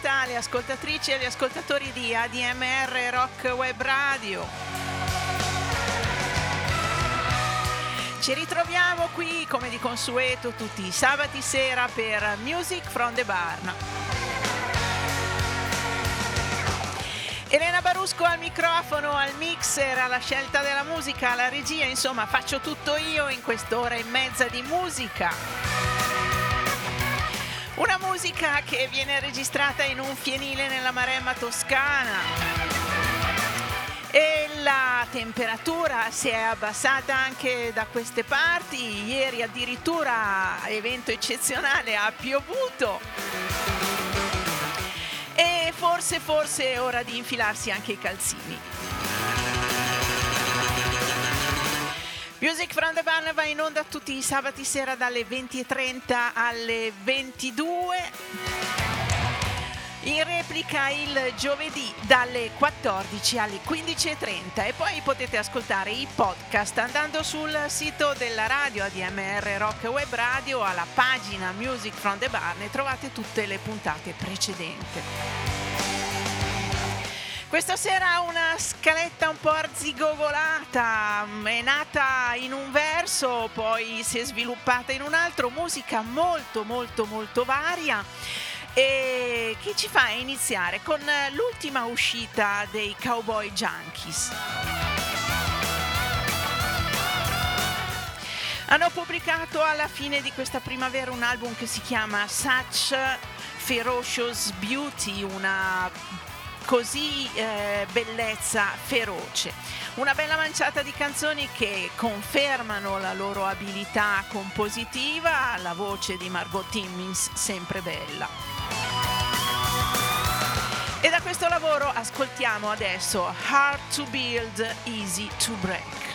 serata alle ascoltatrici e agli ascoltatori di ADMR Rock Web Radio. Ci ritroviamo qui come di consueto tutti i sabati sera per Music from the Barn. Elena Barusco al microfono, al mixer, alla scelta della musica, alla regia, insomma faccio tutto io in quest'ora e mezza di musica. Musica che viene registrata in un fienile nella Maremma toscana. E la temperatura si è abbassata anche da queste parti. Ieri addirittura, evento eccezionale, ha piovuto. E forse, forse è ora di infilarsi anche i calzini. Music from the Barn va in onda tutti i sabati sera dalle 20.30 alle 22. In replica il giovedì dalle 14 alle 15.30 e poi potete ascoltare i podcast andando sul sito della radio ADMR Rock Web Radio alla pagina Music from the Barn e trovate tutte le puntate precedenti. Questa sera una scaletta un po' arzigogolata, è nata in un verso, poi si è sviluppata in un altro, musica molto molto molto varia e che ci fa iniziare con l'ultima uscita dei Cowboy Junkies. Hanno pubblicato alla fine di questa primavera un album che si chiama Such Ferocious Beauty, una così eh, bellezza feroce. Una bella manciata di canzoni che confermano la loro abilità compositiva, la voce di Margot Timmins sempre bella. E da questo lavoro ascoltiamo adesso Hard to Build, Easy to Break.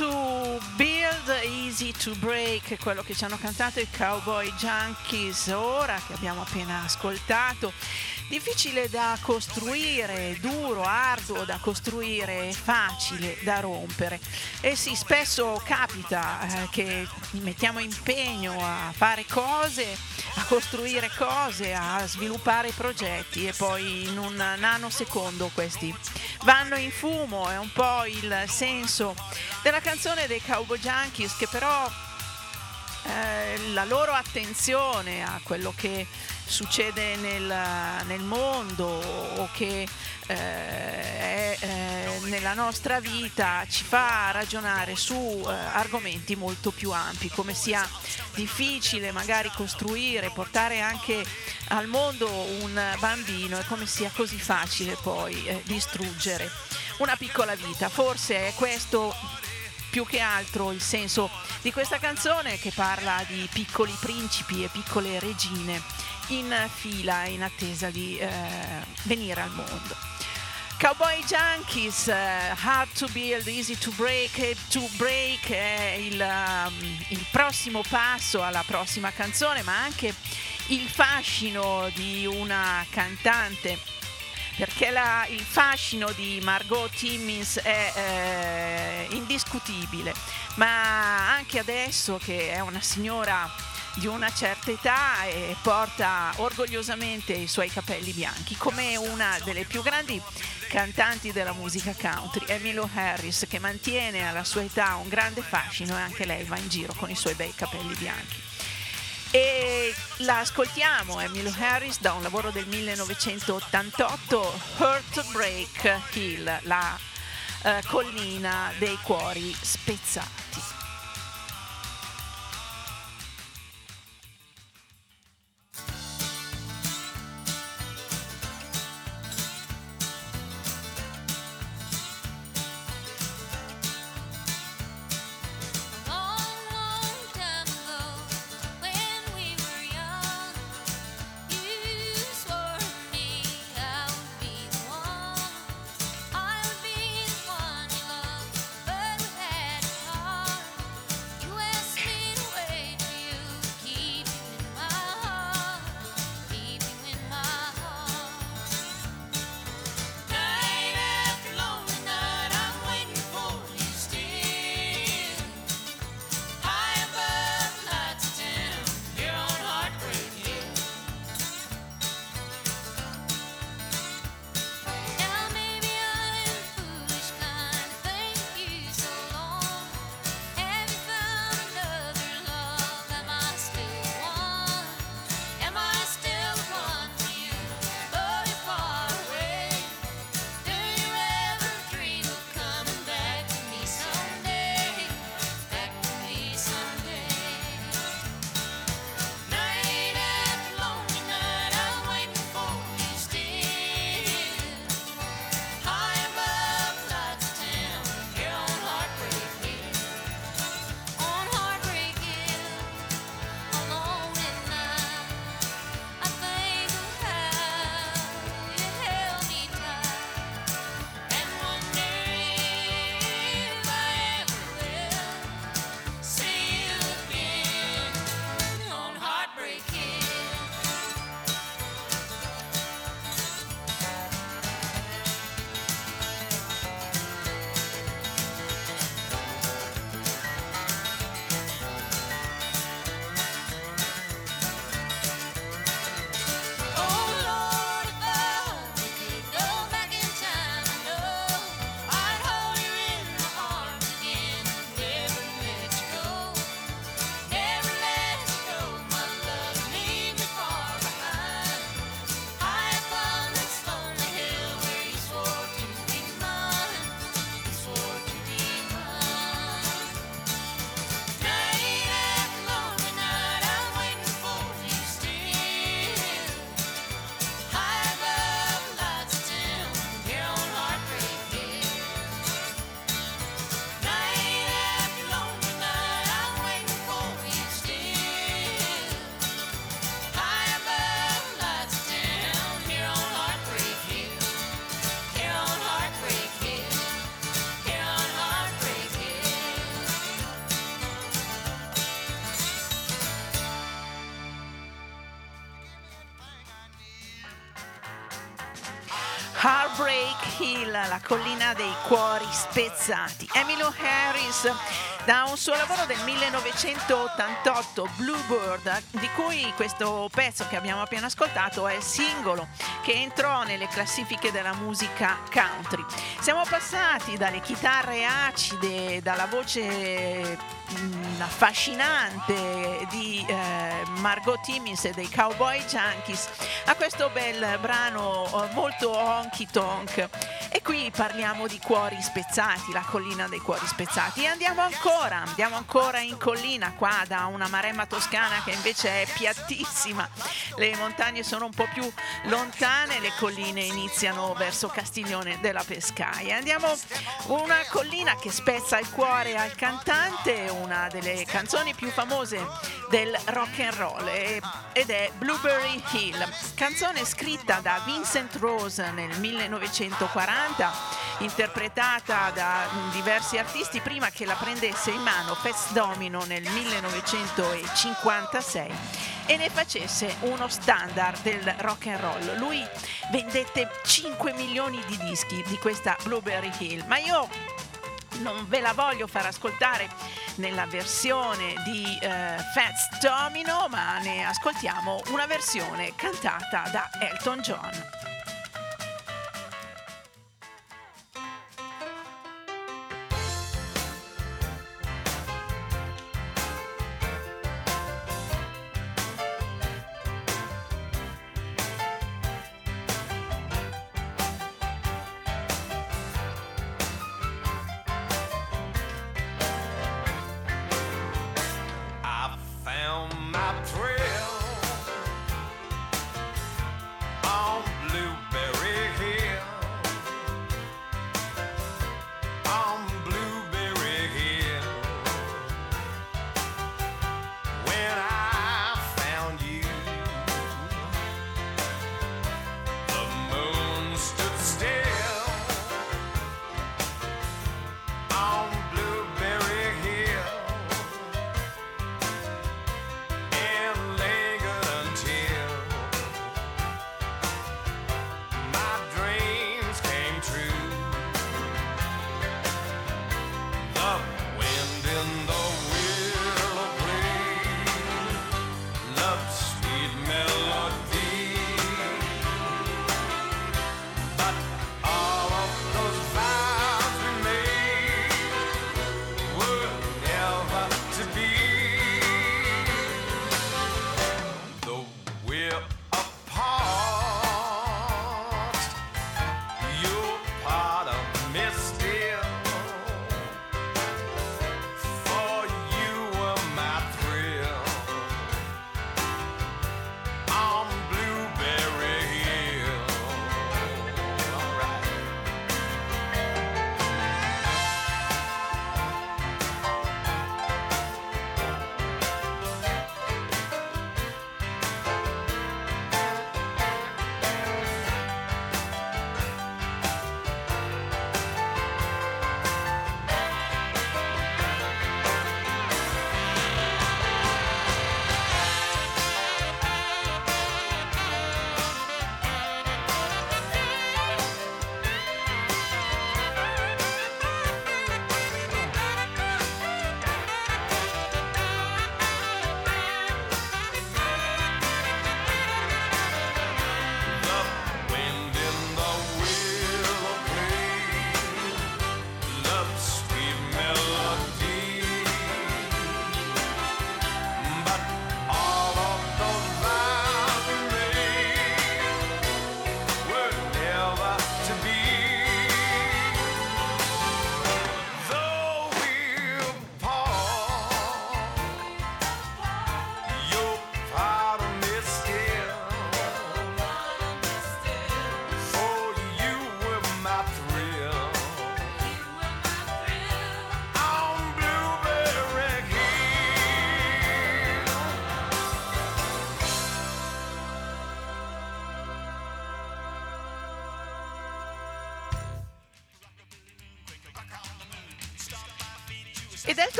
To build, easy to break, quello che ci hanno cantato i Cowboy Junkies ora che abbiamo appena ascoltato. Difficile da costruire, duro, arduo da costruire, facile da rompere. E sì, spesso capita eh, che mettiamo impegno a fare cose, costruire cose, a sviluppare progetti e poi in un nanosecondo questi vanno in fumo. È un po' il senso della canzone dei Cowboy Junkies che però eh, la loro attenzione a quello che succede nel, nel mondo o che eh, è eh, nella nostra vita ci fa ragionare su eh, argomenti molto più ampi, come sia difficile magari costruire, portare anche al mondo un bambino e come sia così facile poi eh, distruggere una piccola vita. Forse è questo più che altro il senso di questa canzone che parla di piccoli principi e piccole regine in fila in attesa di eh, venire al mondo. Cowboy Junkies, uh, Hard to Build, Easy to Break, To Break è il, um, il prossimo passo alla prossima canzone, ma anche il fascino di una cantante perché la, il fascino di Margot Timmins è eh, indiscutibile, ma anche adesso che è una signora di una certa età e porta orgogliosamente i suoi capelli bianchi, come una delle più grandi cantanti della musica country, Emilio Harris, che mantiene alla sua età un grande fascino e anche lei va in giro con i suoi bei capelli bianchi. E la ascoltiamo, Emilio Harris, da un lavoro del 1988, Heartbreak Hill, la eh, collina dei cuori spezzati. La collina dei cuori spezzati. Emilio Harris da un suo lavoro del 1988, Bluebird, di cui questo pezzo che abbiamo appena ascoltato è il singolo che entrò nelle classifiche della musica country. Siamo passati dalle chitarre acide, dalla voce mm, affascinante di eh, Margot Timmins e dei Cowboy Junkies a questo bel brano eh, molto honky tonk e qui parliamo di cuori spezzati la collina dei cuori spezzati. E andiamo ancora andiamo ancora in collina qua da una maremma toscana che invece è piattissima. Le montagne sono un po' più lontane le colline iniziano verso Castiglione della Pescaia. Andiamo una collina che spezza il cuore al cantante una delle canzoni più famose del rock and roll ed è Blueberry Hill canzone scritta da Vincent Rose nel 1940, interpretata da diversi artisti prima che la prendesse in mano Fats Domino nel 1956 e ne facesse uno standard del rock and roll. Lui vendette 5 milioni di dischi di questa Blueberry Hill, ma io non ve la voglio far ascoltare nella versione di eh, Fats Domino, ma ne ascoltiamo una versione cantata da Elton John.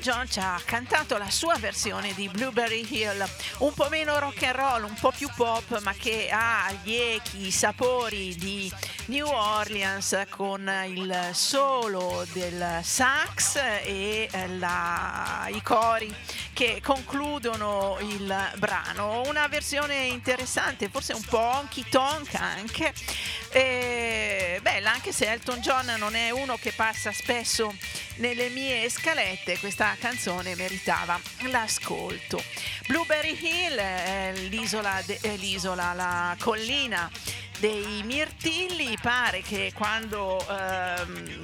John ci ha cantato la sua versione di Blueberry Hill, un po' meno rock and roll, un po' più pop, ma che ha gli echi, i sapori di New Orleans con il solo del sax e eh, la, i cori che concludono il brano. Una versione interessante, forse un po' honky tonk anche. E, anche se Elton John non è uno che passa spesso nelle mie scalette, questa canzone meritava l'ascolto. Blueberry Hill è l'isola, de, è l'isola la collina dei mirtilli. Pare che quando ehm,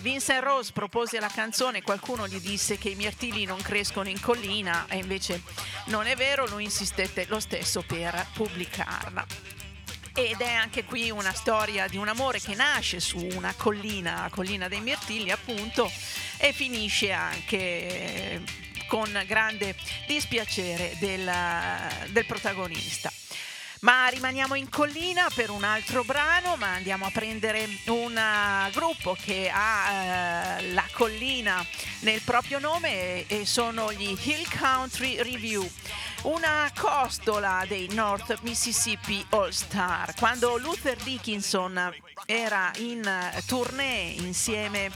Vincent Rose propose la canzone qualcuno gli disse che i mirtilli non crescono in collina e invece non è vero, lui insistette lo stesso per pubblicarla. Ed è anche qui una storia di un amore che nasce su una collina, la collina dei mirtilli appunto, e finisce anche con grande dispiacere del, del protagonista. Ma rimaniamo in collina per un altro brano, ma andiamo a prendere un uh, gruppo che ha uh, la collina nel proprio nome e sono gli Hill Country Review, una costola dei North Mississippi All Star. Quando Luther Dickinson era in tournée insieme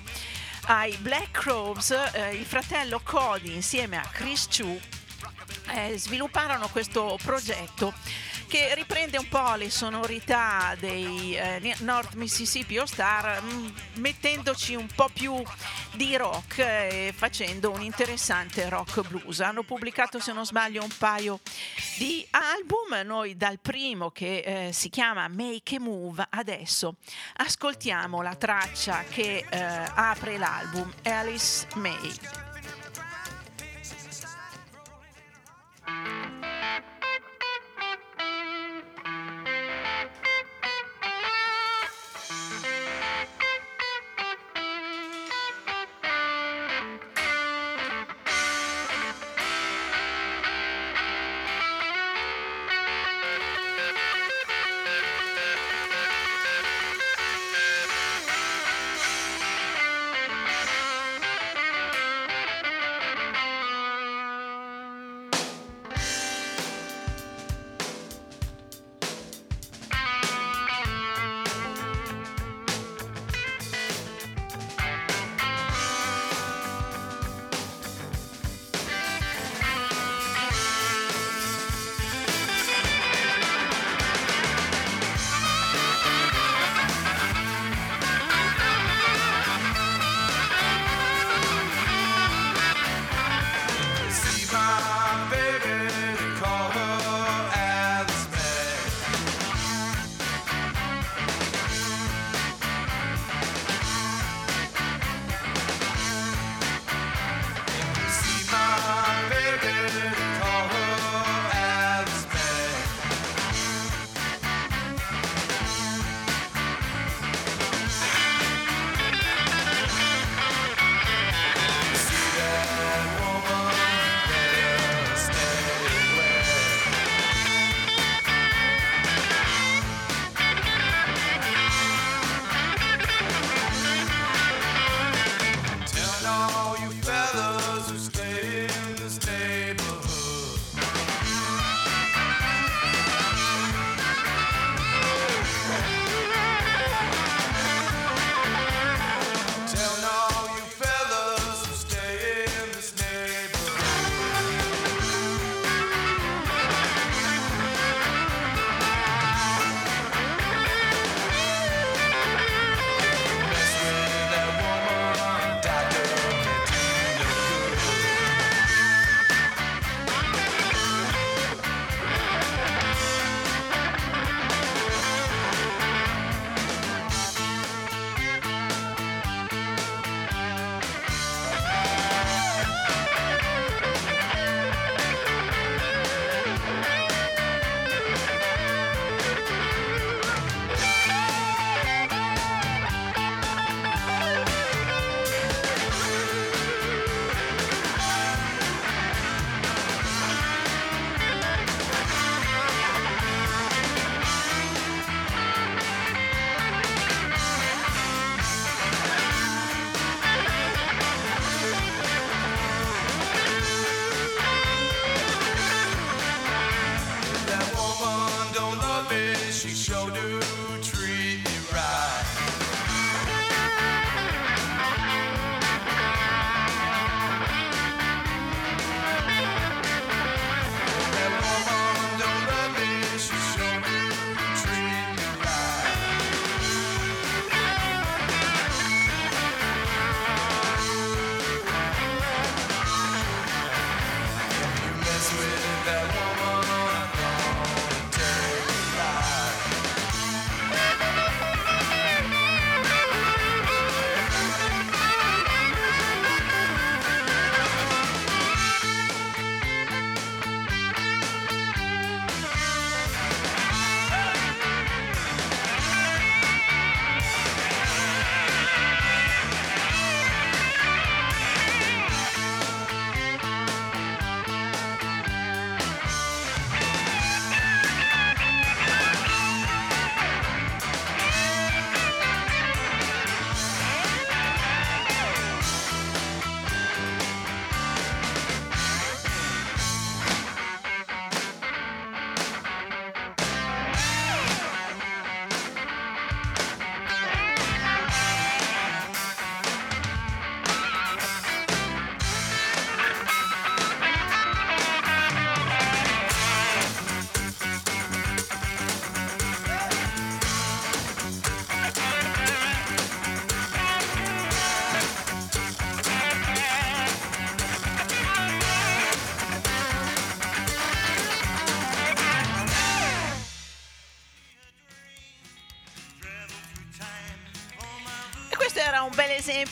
ai Black Crows, eh, il fratello Cody insieme a Chris Chu eh, svilupparono questo progetto che riprende un po' le sonorità dei eh, North Mississippi All Star, mm, mettendoci un po' più di rock e facendo un interessante rock blues. Hanno pubblicato, se non sbaglio, un paio di album. Noi dal primo che eh, si chiama Make a Move, adesso ascoltiamo la traccia che eh, apre l'album Alice May.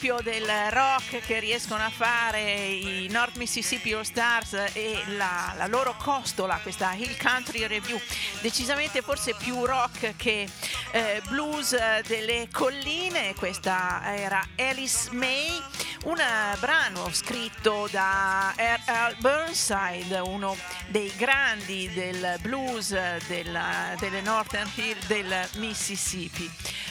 Esempio del rock che riescono a fare i North Mississippi All Stars e la, la loro costola, questa Hill Country Review, decisamente forse più rock che eh, blues eh, delle colline. Questa era Alice May, un brano scritto da R. L. Burnside, uno dei grandi del blues eh, della- delle Northern Hill del Mississippi.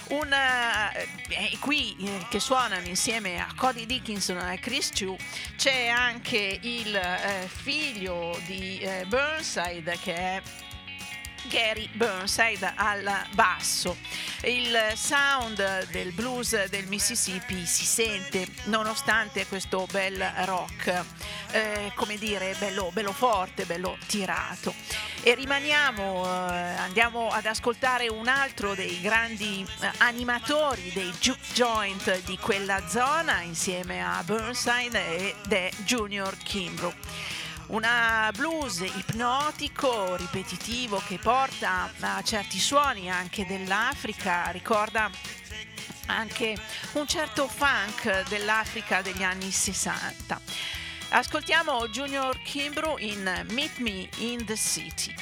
Un, eh, eh, qui eh, che suonano insieme a Cody Dickinson e Chris Chu c'è anche il eh, figlio di eh, Burnside che è Gary Burnside al basso. Il sound del blues del Mississippi si sente nonostante questo bel rock, eh, come dire, bello, bello forte, bello tirato. E rimaniamo, eh, andiamo ad ascoltare un altro dei grandi eh, animatori dei juke joint di quella zona insieme a Burnside ed è Junior Kimbrough. Una blues ipnotico, ripetitivo che porta a certi suoni anche dell'Africa, ricorda anche un certo funk dell'Africa degli anni 60. Ascoltiamo Junior Kimbrough in Meet Me in the City.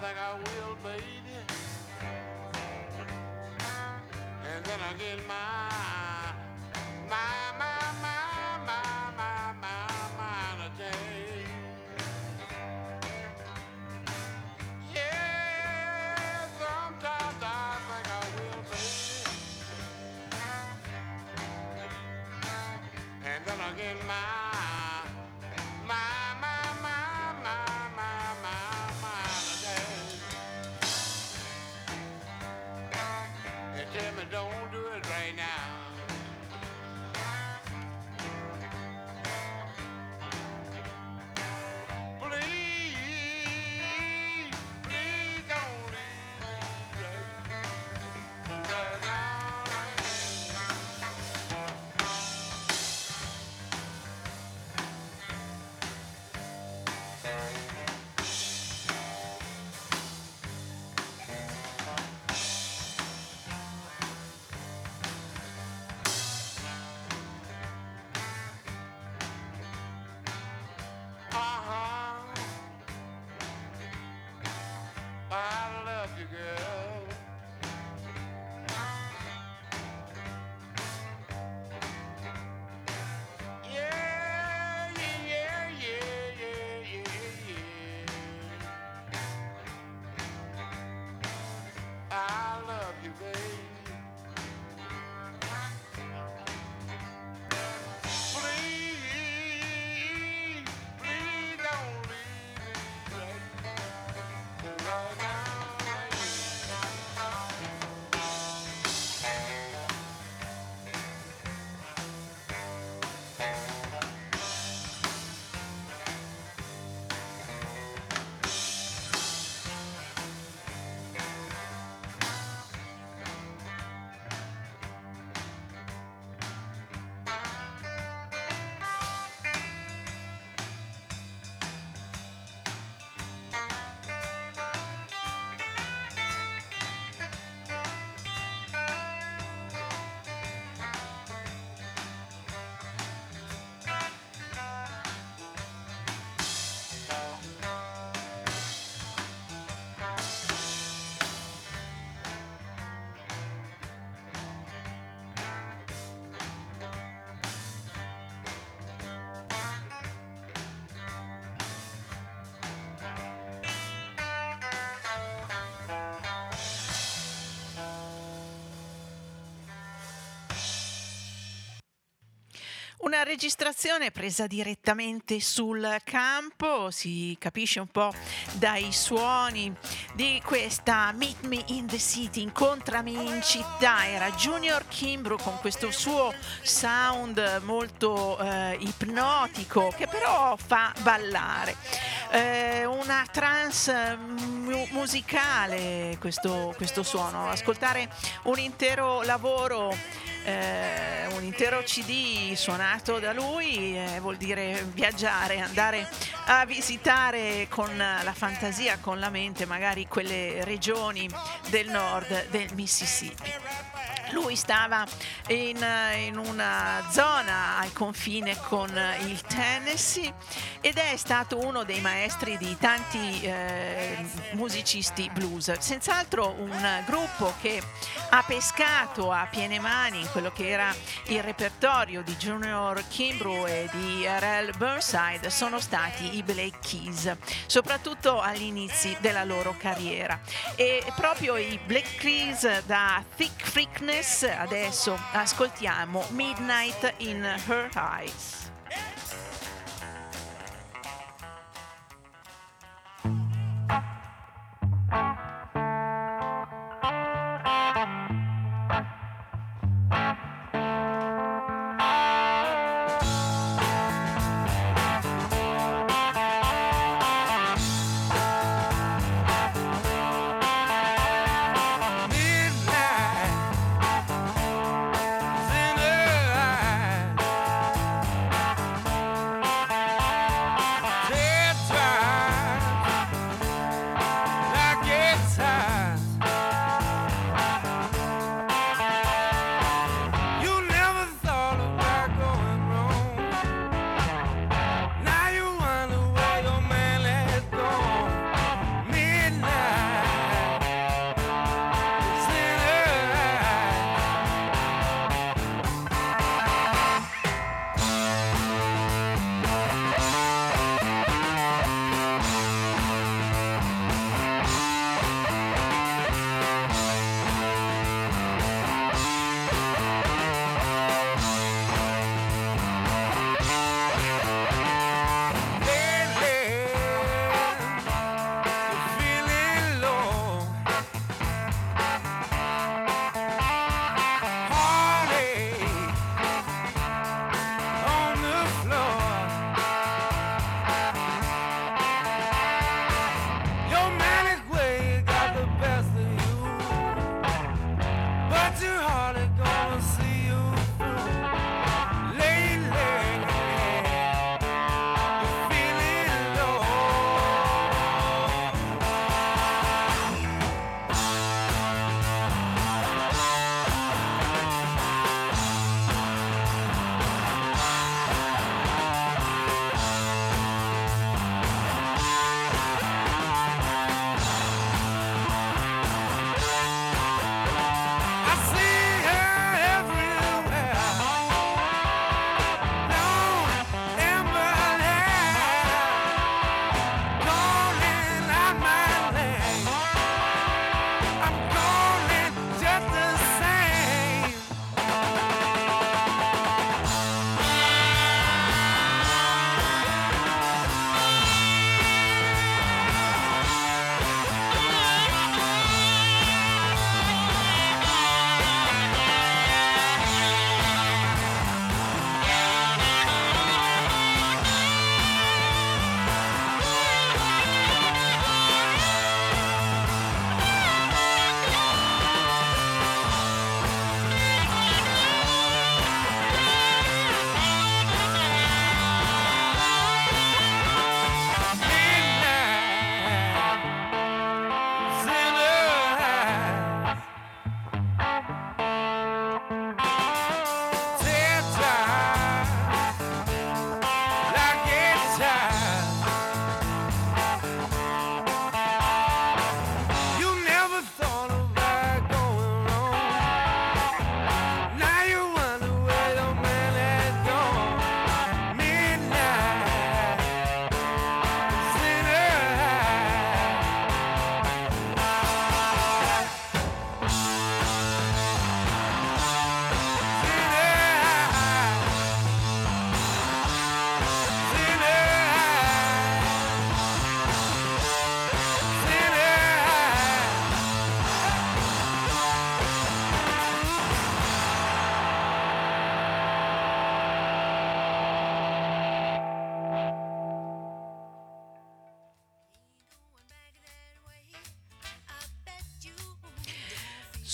Father registrazione presa direttamente sul campo, si capisce un po' dai suoni di questa Meet Me in the City, incontrami in città, era Junior Kimbrough con questo suo sound molto eh, ipnotico che però fa ballare. Eh, una trance mu- musicale questo, questo suono, ascoltare un intero lavoro eh, un intero CD suonato da lui eh, vuol dire viaggiare, andare a visitare con la fantasia, con la mente magari quelle regioni del nord del Mississippi. Lui stava in, in, una zona al confine con il Tennessee ed è stato uno dei maestri di tanti eh, musicisti blues. Senz'altro un gruppo che ha pescato a piene mani quello che era il repertorio di Junior Kimbrough e di R.L. Burnside sono stati i Black Keys, soprattutto agli inizi della loro carriera. E proprio i Black Keys da Thick Freakness adesso ascoltiamo. Midnight in her eyes.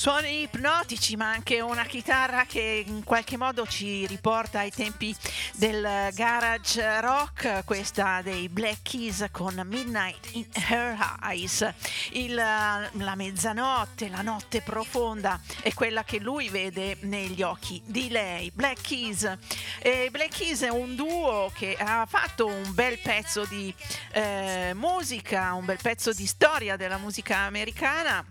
Suoni ipnotici, ma anche una chitarra che in qualche modo ci riporta ai tempi del garage rock, questa dei Black Keys con Midnight in Her Eyes. Il, la mezzanotte, la notte profonda è quella che lui vede negli occhi di lei. Black Keys. E Black Keys è un duo che ha fatto un bel pezzo di eh, musica, un bel pezzo di storia della musica americana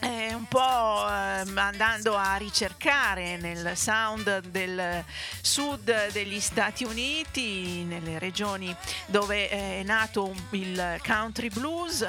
eh, un po' eh, andando a ricercare nel sound del sud degli Stati Uniti, nelle regioni dove è nato il country blues,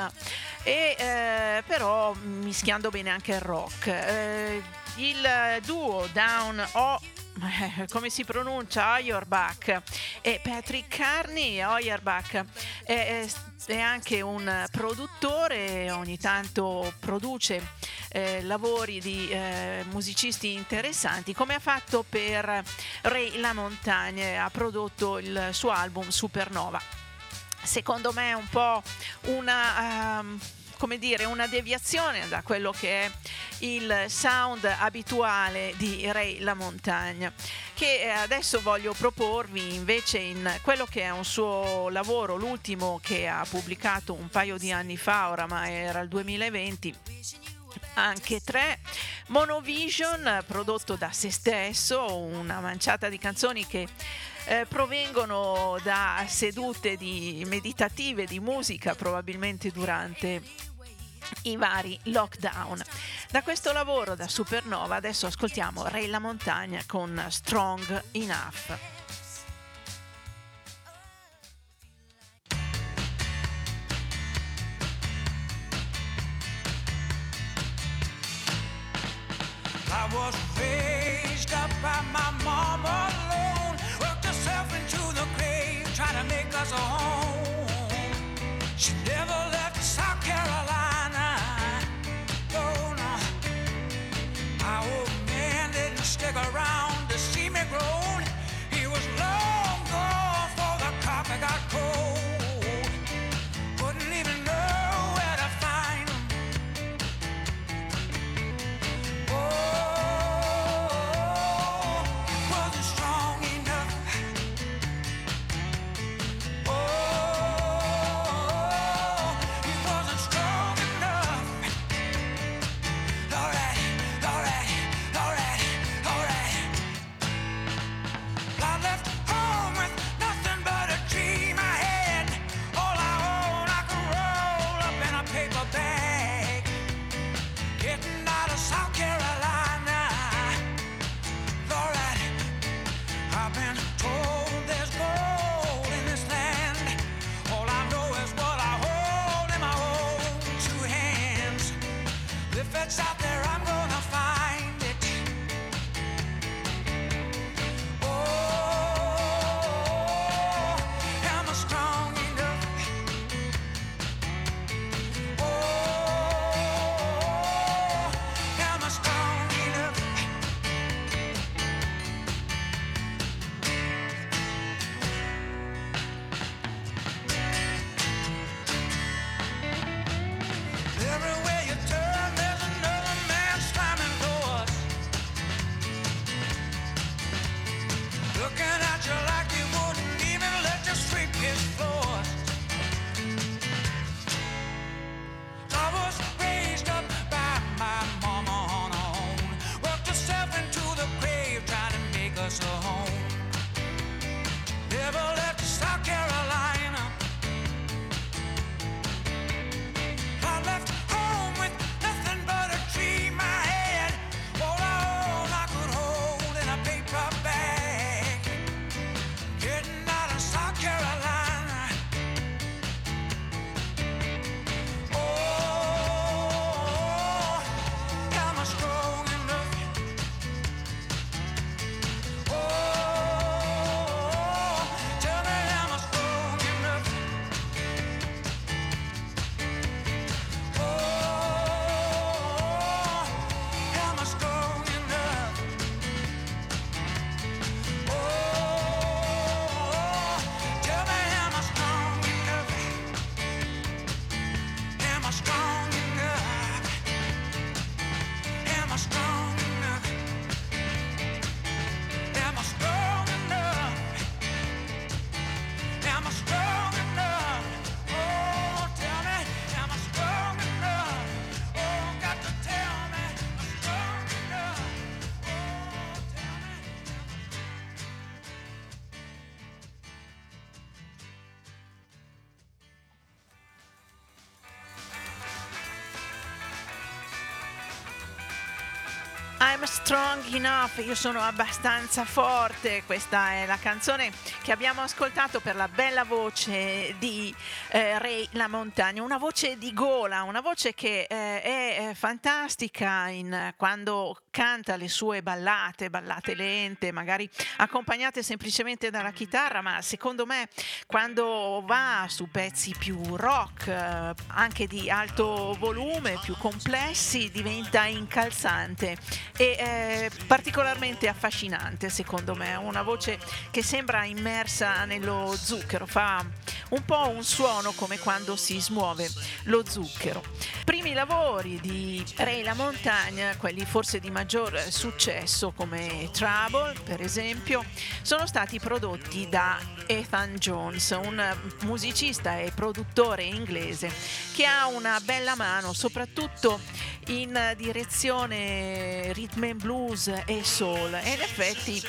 e eh, però mischiando bene anche il rock. Eh, il duo Down O come si pronuncia? Auerbach. E Patrick Carney Auerbach è, è, anche un produttore ogni tanto produce eh, lavori di eh, musicisti interessanti come ha fatto per Ray La Montagne ha prodotto il suo album Supernova. Secondo me è un po' una um, come dire, una deviazione da quello che è il sound abituale di Ray La Montagna, che eh, adesso voglio proporvi invece in quello che è un suo lavoro, l'ultimo che ha pubblicato un paio di anni fa, oramai era il 2020 anche tre. Monovision, prodotto da se stesso, una manciata di canzoni che eh, provengono da sedute di meditative di musica, probabilmente durante i vari lockdown. Da questo lavoro da Supernova adesso ascoltiamo Ray La Montagna con Strong Enough. I was raised up by my mama alone, herself into the grave, trying to make us a home. Strong enough, io sono abbastanza forte, questa è la canzone che abbiamo ascoltato per la bella voce di eh, Ray La Montagna, una voce di gola, una voce che eh, è fantastica in, quando canta le sue ballate, ballate lente, magari accompagnate semplicemente dalla chitarra, ma secondo me quando va su pezzi più rock, eh, anche di alto volume, più complessi, diventa incalzante e eh, particolarmente affascinante secondo me, una voce che sembra immersa nello zucchero, fa un po' un suono come quando si smuove lo zucchero. Primi lavori di Ray La Montagna, quelli forse di maggior successo come Trouble per esempio, sono stati prodotti da Ethan Jones, un musicista e produttore inglese che ha una bella mano soprattutto in direzione rhythm and blues e soul. E in effetti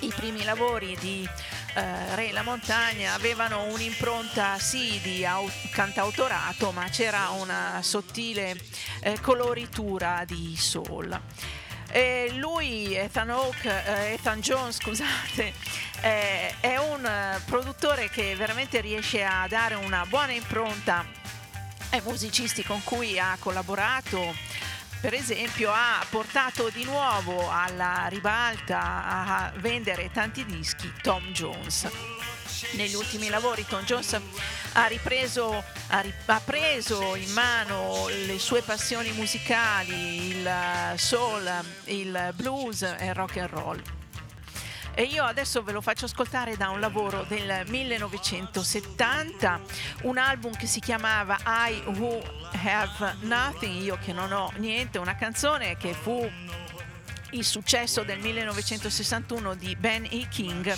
i primi lavori di eh, Re la Montagna avevano un'impronta sì di au- cantautorato ma c'era una sottile eh, coloritura di soul. E lui, Ethan, Hawke, eh, Ethan Jones, scusate, eh, è un eh, produttore che veramente riesce a dare una buona impronta ai musicisti con cui ha collaborato. Per esempio ha portato di nuovo alla ribalta a vendere tanti dischi Tom Jones. Negli ultimi lavori Tom Jones ha, ripreso, ha, ri, ha preso in mano le sue passioni musicali, il soul, il blues e il rock and roll. E io adesso ve lo faccio ascoltare da un lavoro del 1970, un album che si chiamava I Who Have Nothing, io che non ho niente, una canzone che fu il successo del 1961 di Ben E. King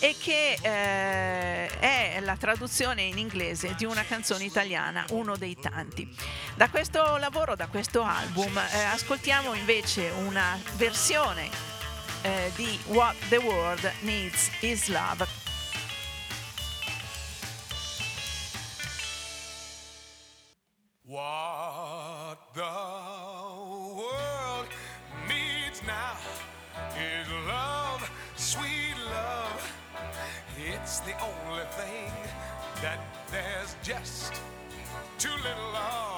e che eh, è la traduzione in inglese di una canzone italiana, uno dei tanti. Da questo lavoro, da questo album, eh, ascoltiamo invece una versione eh, di What the World Needs is Love. What the world needs now is love, sweet love. It's the only thing that there's just too little of.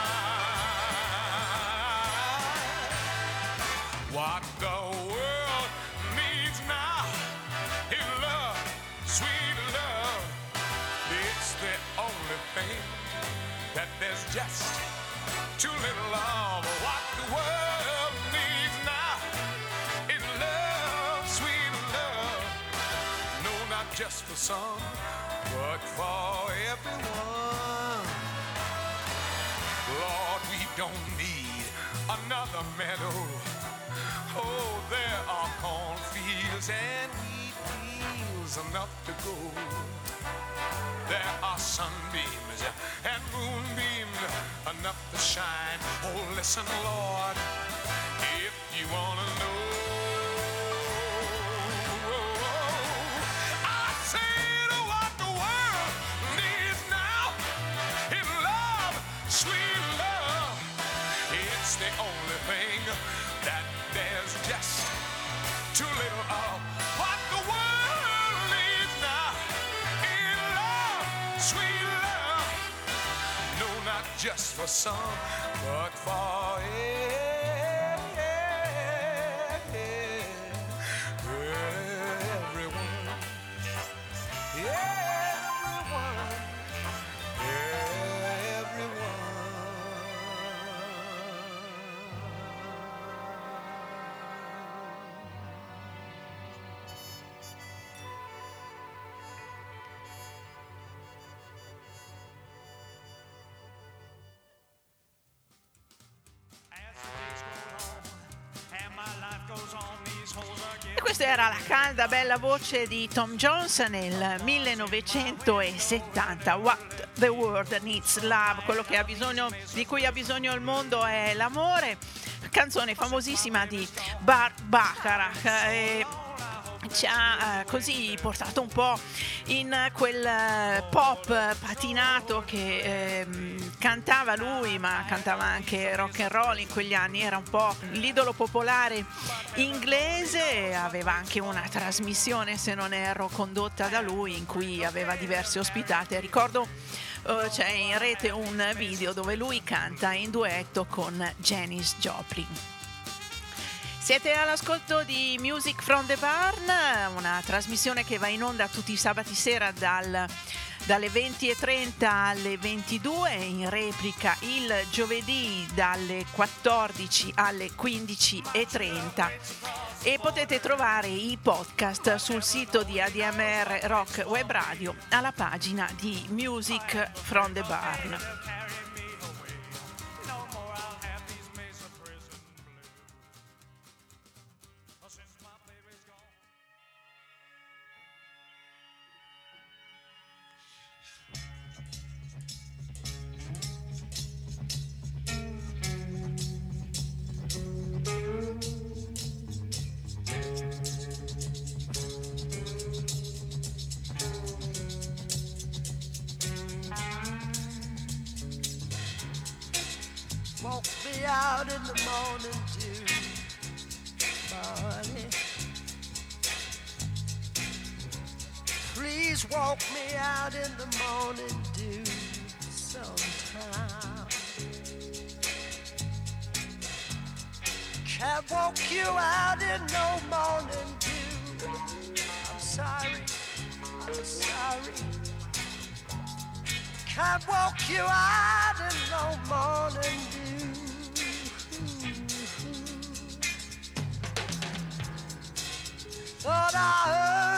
What the world needs now is love, sweet love. It's the only thing that there's just too little of. What the world needs now is love, sweet love. No, not just for some, but for everyone. Lord, we don't need another meadow. Oh, there are cornfields and wheat fields enough to go. There are sunbeams and moonbeams enough to shine. Oh, listen, Lord, if you want to know. I said oh, what the world needs now is love, sweet love. It's the only thing that there's just too little of. What the world needs now is love, sweet love. No, not just for some, but for everyone. Calda bella voce di Tom Jones nel 1970. What the world needs love, quello bisogno, di cui ha bisogno il mondo è l'amore. Canzone famosissima di Bart Bacharach. E ci ha eh, così portato un po' in quel eh, pop patinato che eh, cantava lui, ma cantava anche rock and roll in quegli anni, era un po' l'idolo popolare inglese, aveva anche una trasmissione, se non erro, condotta da lui in cui aveva diverse ospitate. Ricordo uh, c'è in rete un video dove lui canta in duetto con Janis Joplin. Siete all'ascolto di Music from the Barn, una trasmissione che va in onda tutti i sabati sera dal, dalle 20.30 alle 22, in replica il giovedì dalle 14 alle 15.30 e potete trovare i podcast sul sito di ADMR Rock Web Radio alla pagina di Music from the Barn. out in the morning dew. Barney, please walk me out in the morning dew sometime. Can't walk you out in no morning dew. I'm sorry, I'm sorry can't walk you out in no morning dew. What I heard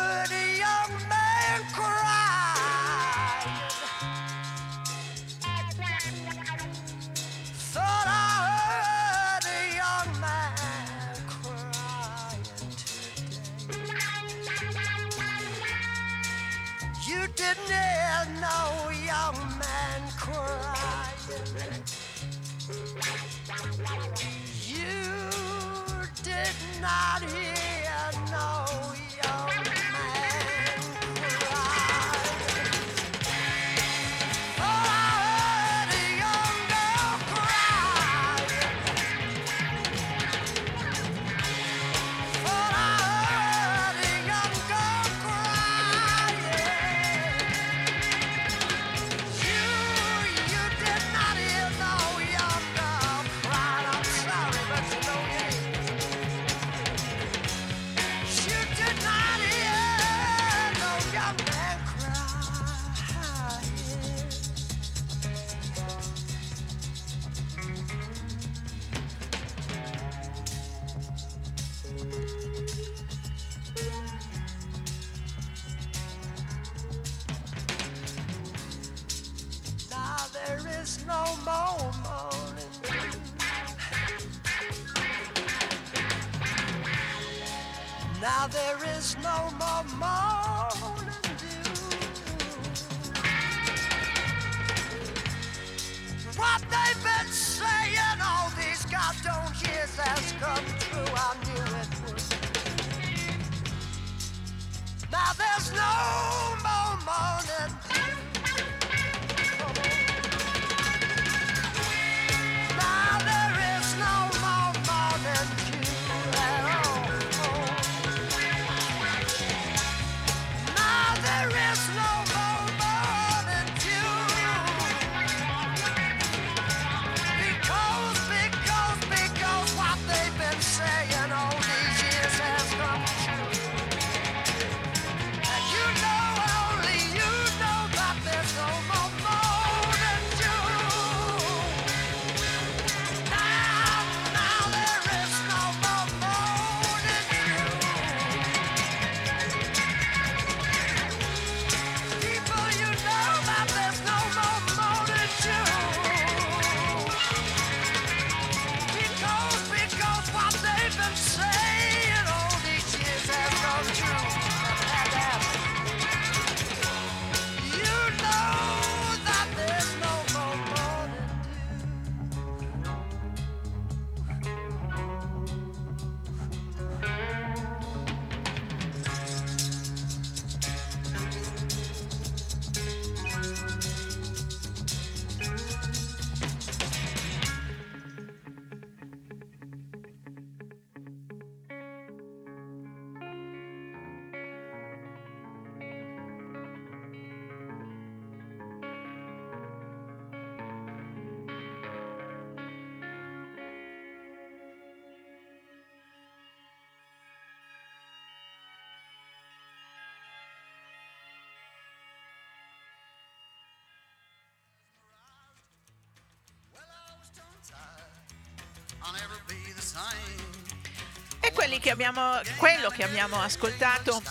E che abbiamo, quello che abbiamo ascoltato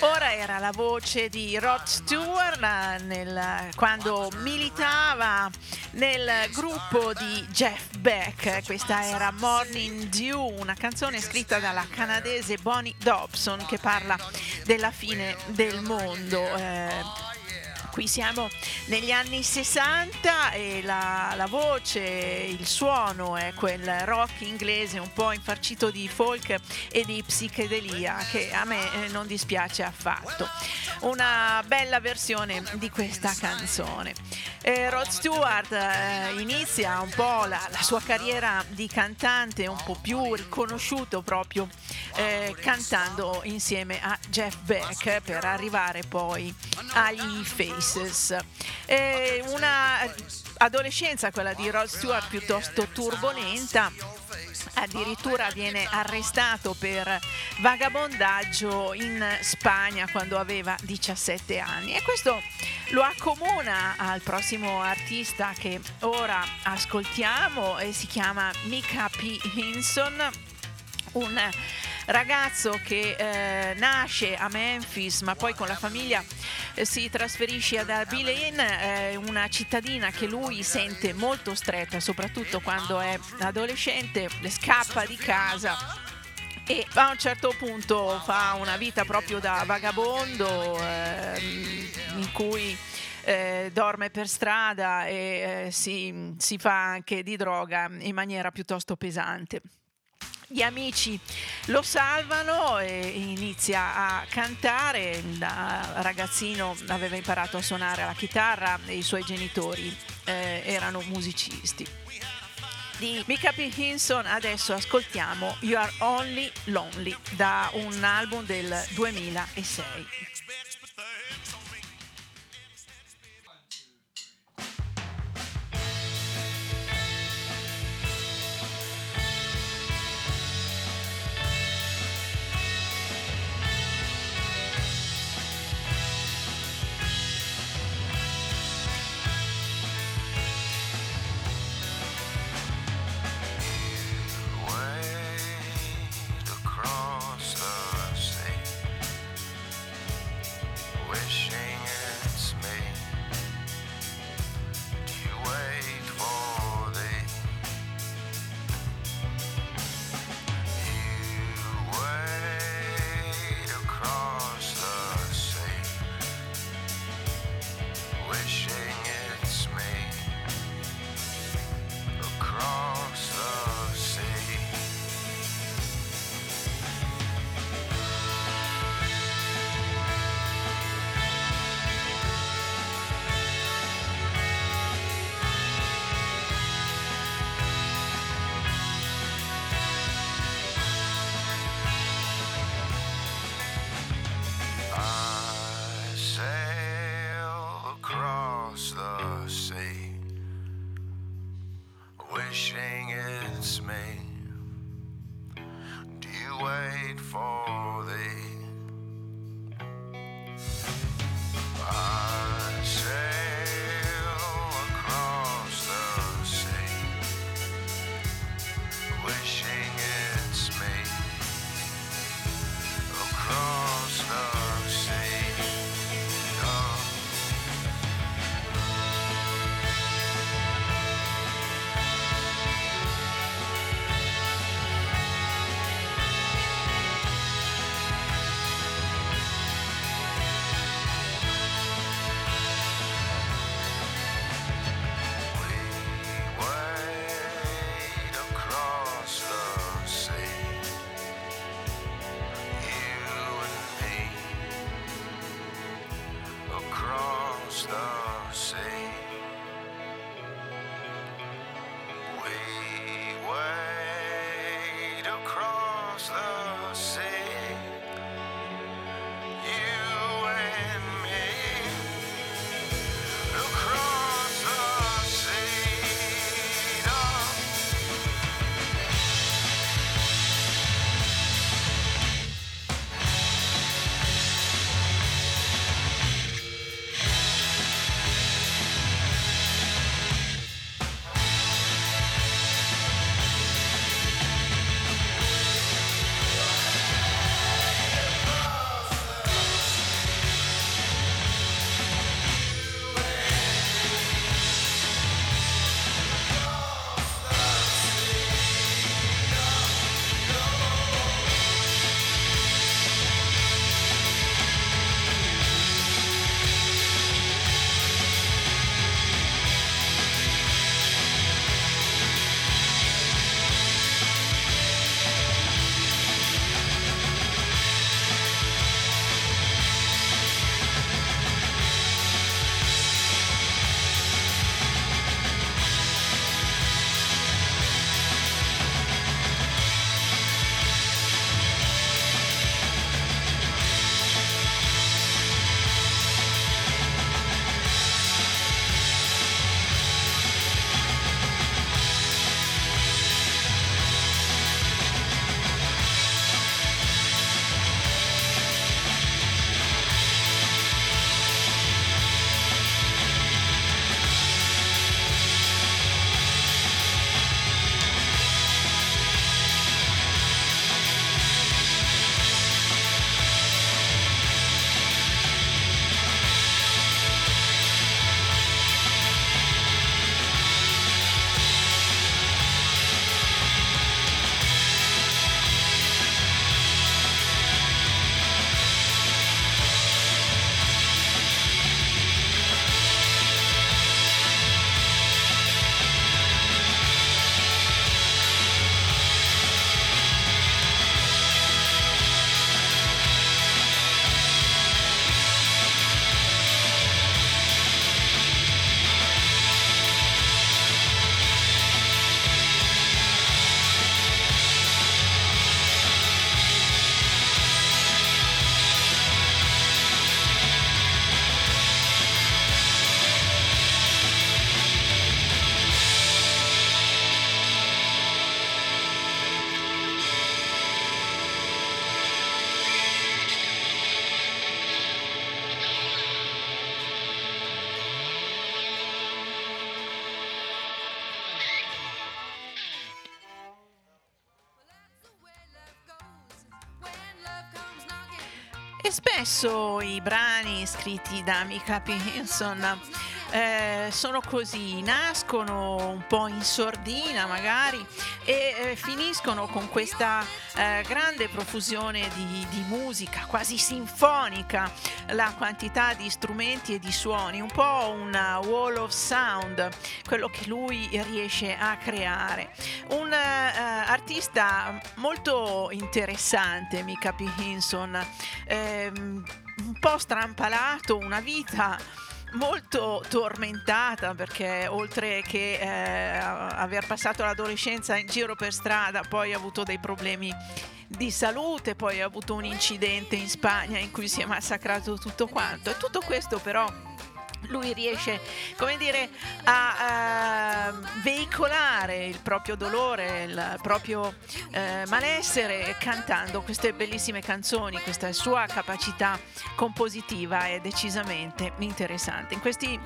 ora era la voce di Rod Stewart eh, nel, quando militava nel gruppo di Jeff Beck. Questa era Morning Dew, una canzone scritta dalla canadese Bonnie Dobson che parla della fine del mondo. Eh, Qui siamo negli anni 60 e la, la, voce, il suono è quel rock inglese un po' infarcito di folk e di psichedelia che a me eh, non dispiace affatto. Una bella versione di questa canzone. Eh, Rod Stewart eh, inizia un po' la, la, sua carriera di cantante un po' più riconosciuto proprio eh, cantando insieme a Jeff Beck per arrivare poi agli Face. Faces. È una adolescenza, quella di Rod Stewart, piuttosto turbolenta. Addirittura viene arrestato per vagabondaggio in Spagna quando aveva 17 anni e questo lo accomuna al prossimo artista che ora ascoltiamo e si chiama Mika P. Hinson, un ragazzo che eh, nasce a Memphis ma poi con la famiglia eh, si trasferisce ad Abilene, eh, una cittadina che lui sente molto stretta, soprattutto quando è adolescente, le scappa di casa e a un certo punto fa una vita proprio da vagabondo eh, in cui eh, dorme per strada e eh, si, si fa anche di droga in maniera piuttosto pesante gli amici lo salvano e inizia a cantare. Da ragazzino aveva imparato a suonare la chitarra e i suoi genitori eh, erano musicisti. Di Mika P. Hinson adesso ascoltiamo You Are Only Lonely da un album del 2006. Spesso i brani scritti da Mika P. Eh, sono così, nascono un po' in sordina magari e eh, finiscono con questa eh, grande profusione di, di, musica quasi sinfonica, la quantità di strumenti e di suoni, un po' una wall of sound, quello che lui riesce a creare. Un eh, artista molto interessante, Mika P. Hinson, ehm, un po' strampalato, una vita molto tormentata perché oltre che eh, aver passato l'adolescenza in giro per strada poi ha avuto dei problemi di salute, poi ha avuto un incidente in Spagna in cui si è massacrato tutto quanto. E tutto questo però lui riesce, come dire, a, uh, veicolare il proprio dolore, il proprio uh, malessere cantando queste bellissime canzoni, questa sua capacità compositiva è decisamente interessante. In questi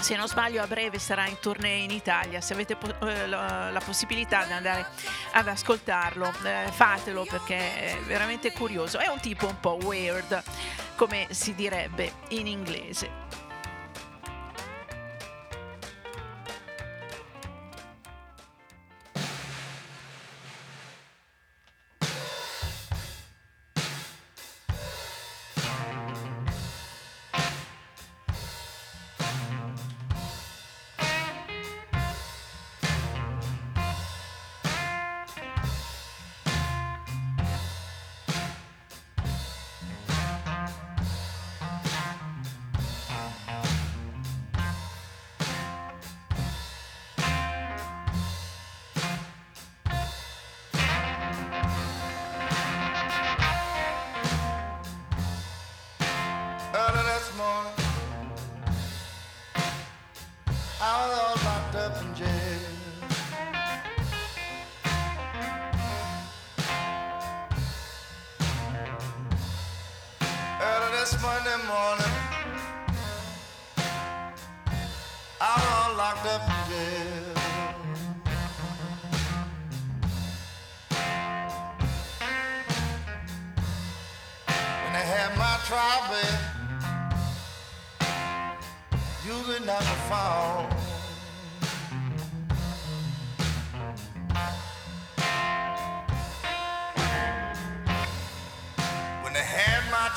se non sbaglio a breve sarà in tournée in Italia, se avete po- eh, la, la, possibilità di andare ad ascoltarlo, eh, fatelo perché è veramente curioso. È un tipo un po' weird, come si direbbe in inglese.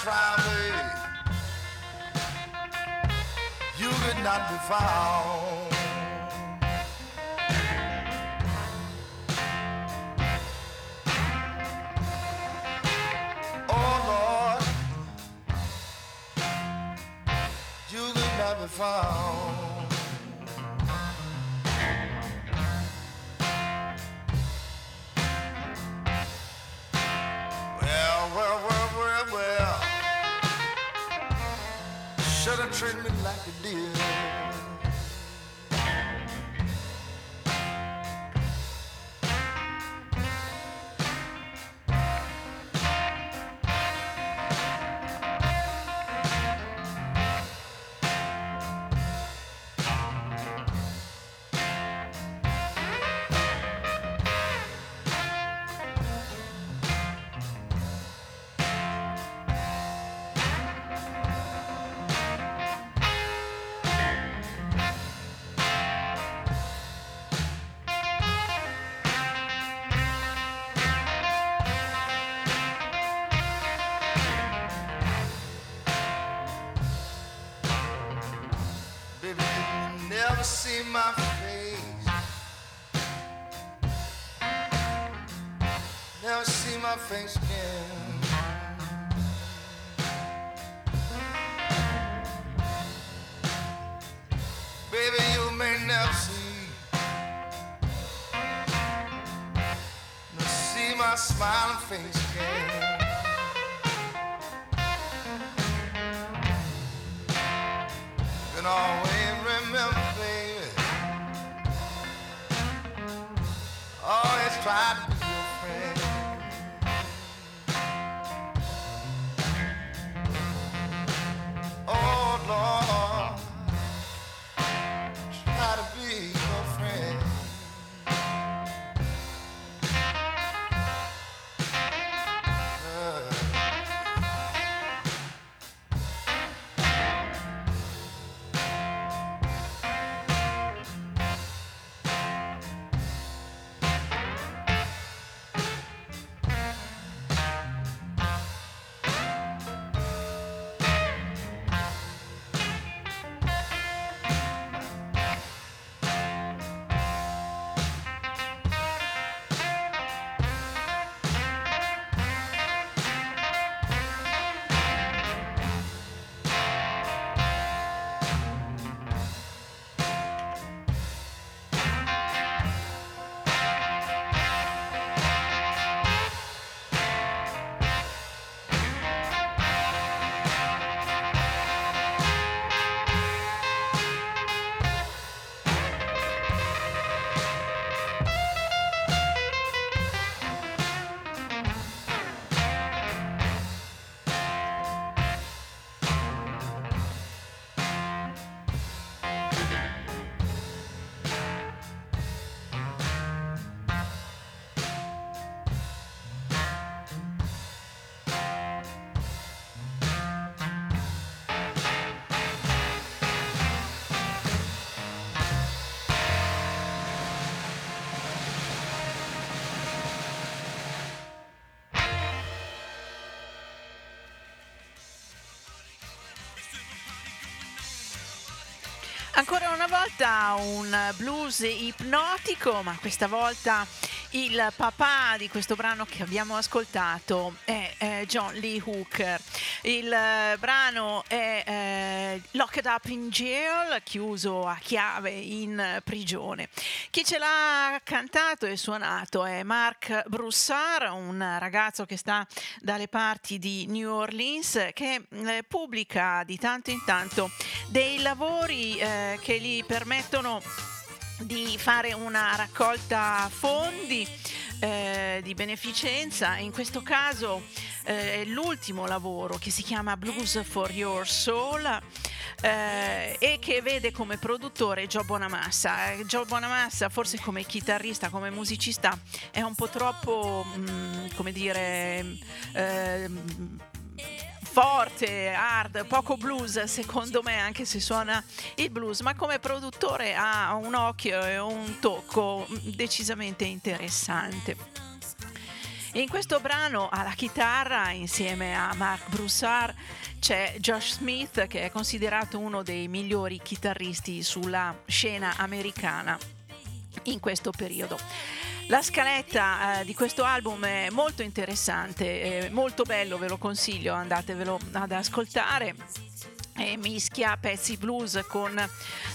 private, you could not be found. Oh Lord, you could not be found. should have treated me like you did. Ancora una volta un blues ipnotico, ma questa volta il papà di questo brano che abbiamo ascoltato è, è John Lee Hooker. Il eh, brano è Locked Up in Jail, chiuso a chiave in prigione. Chi ce l'ha cantato e suonato è Mark Broussard, un ragazzo che sta dalle parti di New Orleans che eh, pubblica di tanto in tanto dei lavori eh, che gli permettono di fare una raccolta fondi eh, di beneficenza. In questo caso eh, è l'ultimo lavoro che si chiama Blues for Your Soul. Eh, e che vede come produttore Joe Bonamassa. Eh, Joe Bonamassa, forse come chitarrista, come musicista, è un po' troppo, mh, mm, come dire, eh, forte, hard, poco blues secondo me anche se suona il blues, ma come produttore ha un occhio e un tocco decisamente interessante. In questo brano alla chitarra insieme a Mark Broussard c'è Josh Smith che è considerato uno dei migliori chitarristi sulla scena americana in questo periodo. La scaletta eh, di questo album è molto interessante, è molto bello, ve lo consiglio, andatevelo ad ascoltare. Mischia pezzi blues con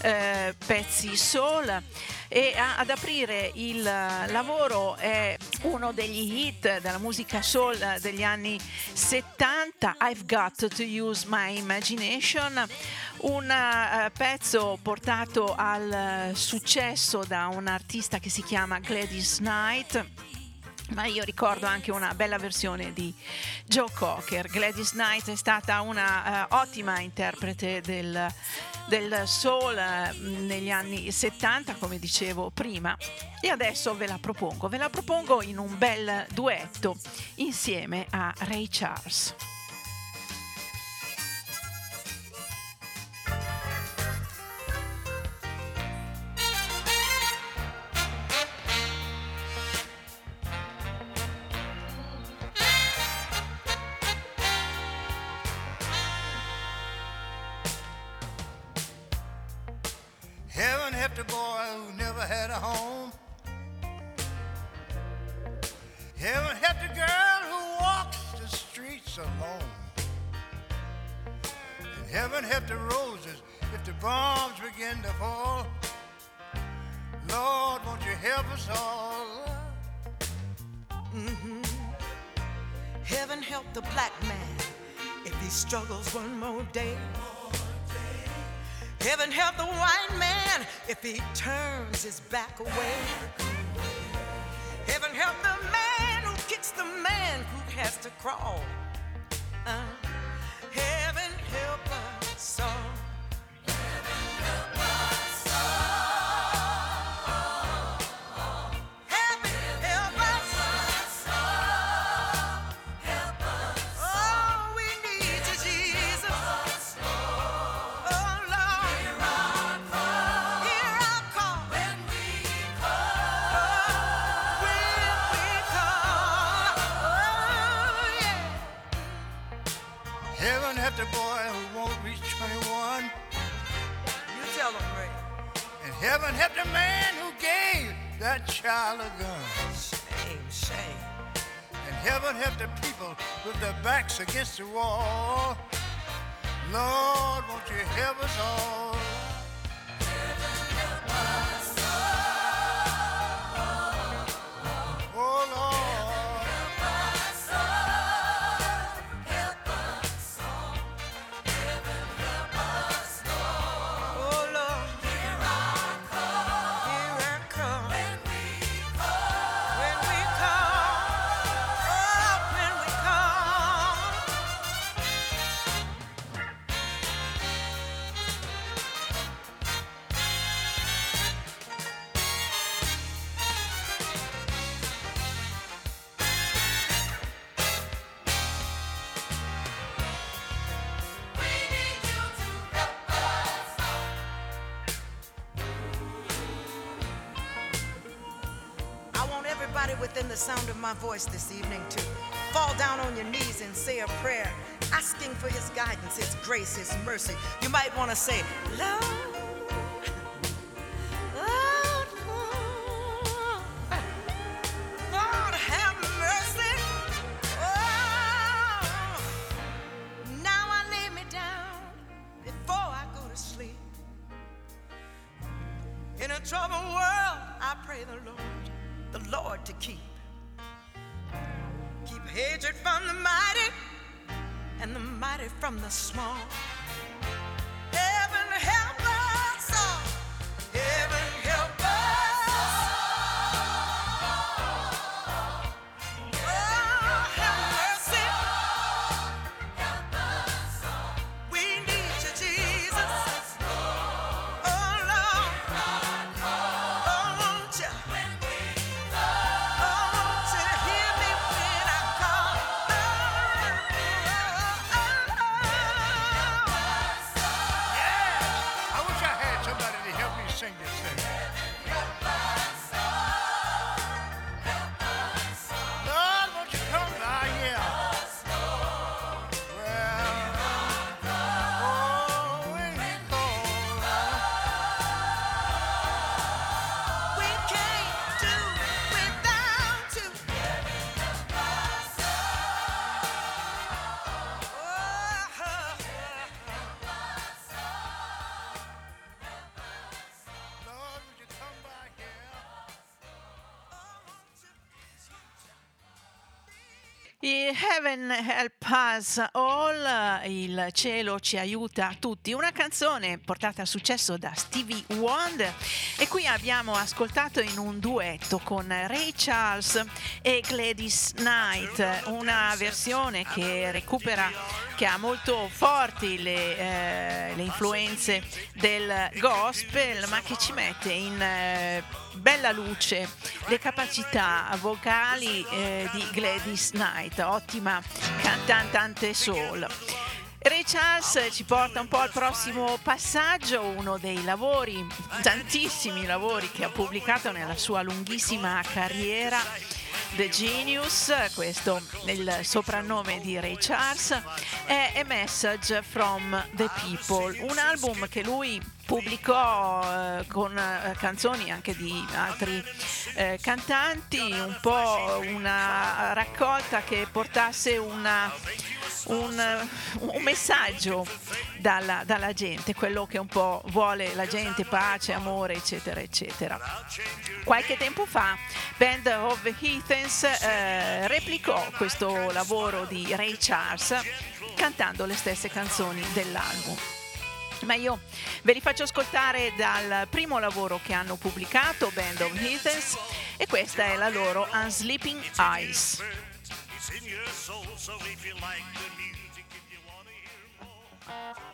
eh, pezzi soul. E a, ad aprire il lavoro è uno degli hit della musica soul degli anni 70 I've Got to Use My Imagination un uh, pezzo portato al successo da un artista che si chiama Gladys Knight ma io ricordo anche una bella versione di Joe Cocker. Gladys Knight è stata una uh, ottima interprete del, del soul uh, negli anni 70, come dicevo prima, e adesso ve la propongo. Ve la propongo in un bel duetto insieme a Ray Charles. And heaven help the roses if the bombs begin to fall. Lord, won't you help us all? Mm-hmm. Heaven help the black man if he struggles one more day. Heaven help the white man if he turns his back away. Heaven help the man who kicks the man who has to crawl. Heaven help us heaven help the man who gave that child a gun. Shame, shame. And heaven help the people with their backs against the wall. Lord, won't you help us all? The sound of my voice this evening to fall down on your knees and say a prayer, asking for His guidance, His grace, His mercy. You might want to say, Lord, Heaven Help Us All, il cielo ci aiuta tutti, una canzone portata a successo da Stevie Wonder. E qui abbiamo ascoltato in un duetto con Ray Charles e Gladys Knight, una versione che recupera, che ha molto forti le, eh, le influenze del gospel ma che ci mette in eh, bella luce le capacità vocali eh, di Gladys Knight, ottima cantante soul. Ray Charles ci porta un po' al prossimo passaggio, uno dei lavori, tantissimi lavori che ha pubblicato nella sua lunghissima carriera. The Genius, questo è il soprannome di Ray Charles, è A Message from the People, un album che lui pubblicò eh, con eh, canzoni anche di altri eh, cantanti, un po' una raccolta che portasse una, un, un messaggio dalla, dalla gente, quello che un po' vuole la gente, pace, amore, eccetera, eccetera. Qualche tempo fa Band of the Heathens eh, replicò questo lavoro di Ray Charles cantando le stesse canzoni dell'album ma io ve li faccio ascoltare dal primo lavoro che hanno pubblicato, Band of Heathens, e questa è la loro Unsleeping Eyes. In your soul, so if you like the music, if you wanna hear more.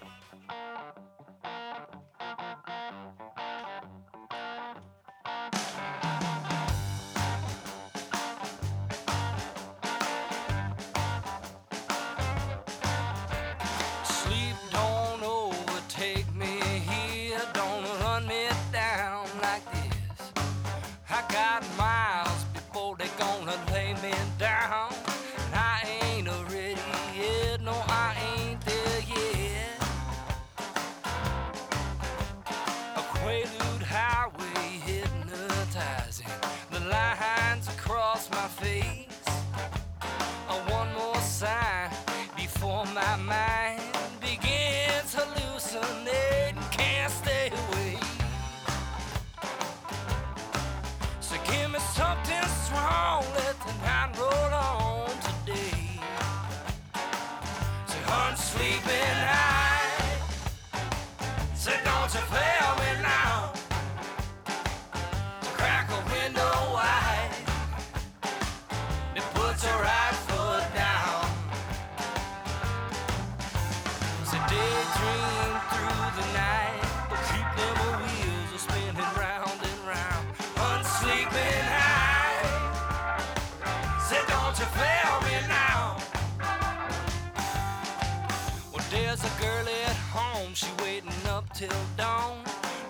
Till dawn.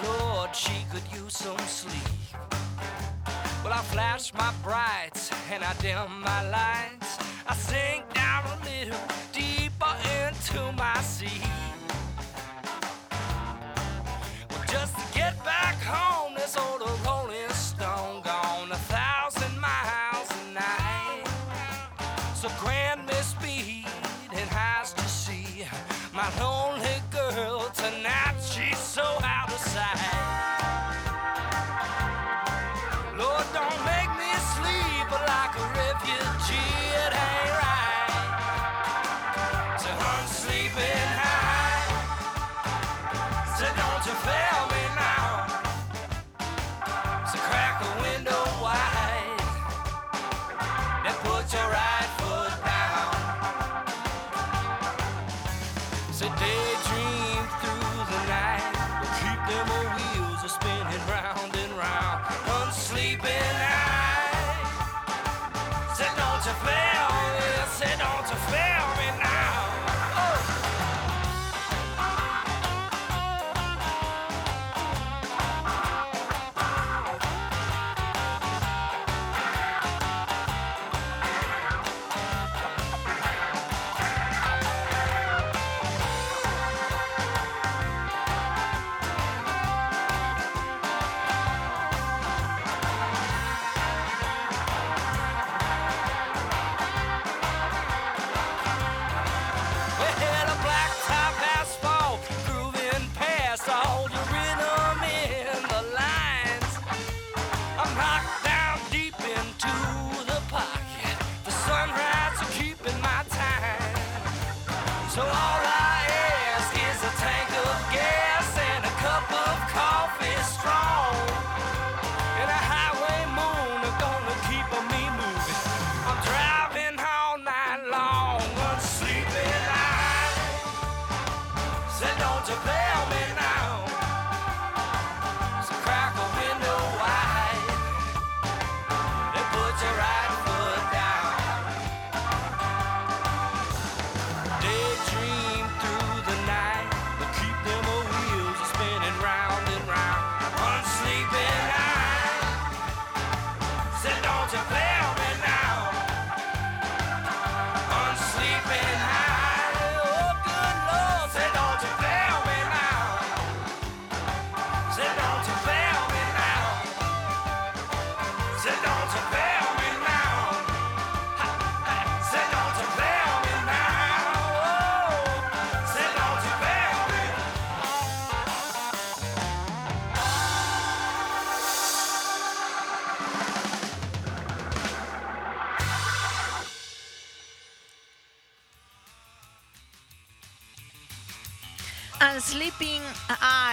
Lord, she could use some sleep. Well, I flash my brights and I dim my lights. I sink down a little deeper into my seat.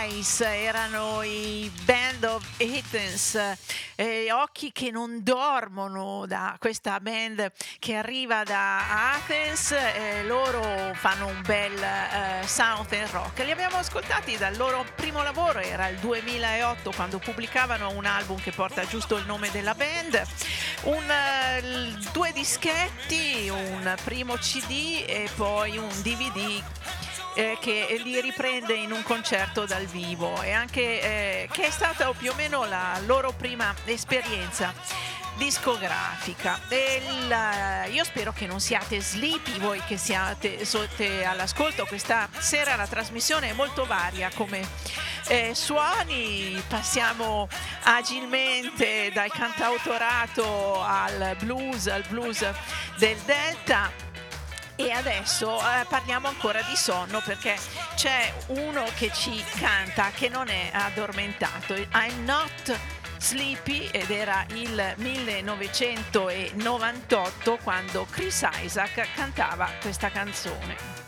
Eyes erano i Band of Athens, eh, occhi che non dormono da questa band che arriva da Athens, eh, loro fanno un bel eh, Southern rock. Li abbiamo ascoltati dal loro primo lavoro, era il 2008 quando pubblicavano un album che porta giusto il nome della band, un, eh, due dischetti, un primo CD e poi un DVD eh, che li riprende in un concerto dal vivo e anche eh, che è stata più o meno la loro prima esperienza discografica. Il, eh, io spero che non siate sleepy voi che siate, siete all'ascolto questa sera. La trasmissione è molto varia come eh, suoni, passiamo agilmente dal cantautorato al blues, al blues del Delta e adesso eh, parliamo ancora di sonno perché c'è uno che ci canta che non è addormentato. I'm not sleepy ed era il 1998 quando Chris Isaac cantava questa canzone.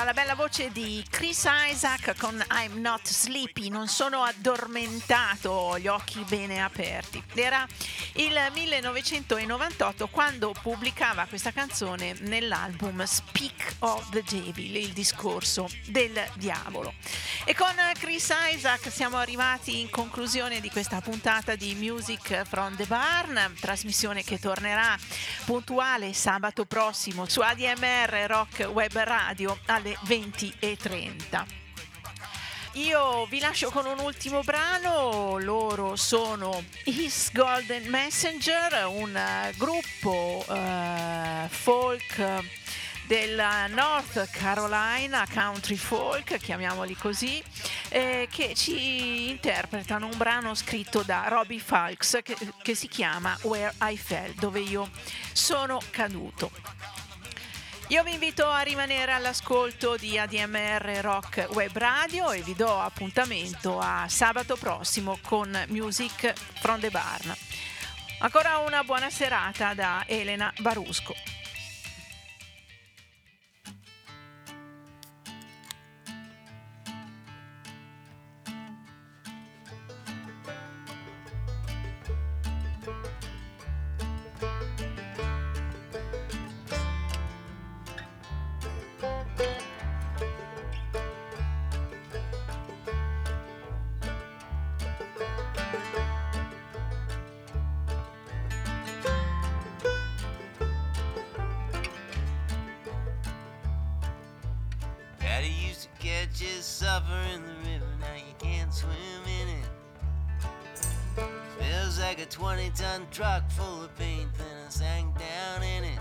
Era la bella voce di Chris Isaac con I'm Not Sleepy, non sono addormentato, gli occhi bene aperti. Era il 1998 quando pubblicava questa canzone nell'album Speak of the Devil, il discorso del diavolo. E con Chris Isaac siamo arrivati in conclusione di questa puntata di Music from the Barn, trasmissione che tornerà puntuale sabato prossimo su ADMR Rock Web Radio alle 20.30. Io vi lascio con un ultimo brano, loro sono His Golden Messenger, un gruppo uh, folk della North Carolina Country Folk, chiamiamoli così, eh, che ci interpretano un brano scritto da Robbie Falks che, che si chiama Where I Fell, dove io sono caduto. Io vi invito a rimanere all'ascolto di ADMR Rock Web Radio e vi do appuntamento a sabato prossimo con Music from the Barn. Ancora una buona serata da Elena Barusco. Like a 20 ton truck full of paint, then I sank down in it.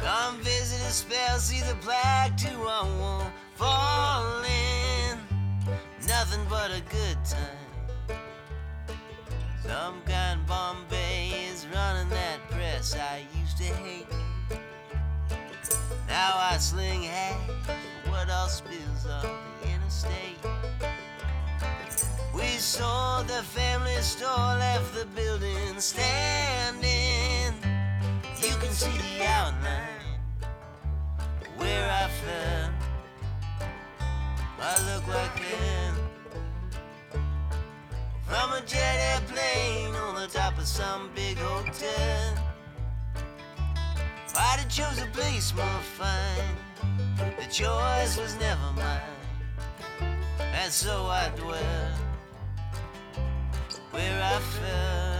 Come visit a spell, see the our wall falling. Nothing but a good time. Some kind Bombay is running that press I used to hate. Now I sling hash what all spills off the interstate. Sold the family store, left the building standing. You can see the outline where I fell. I look like them from a jet airplane on the top of some big hotel. I'd have chose a place more fine. The choice was never mine. And so I dwell where I fell.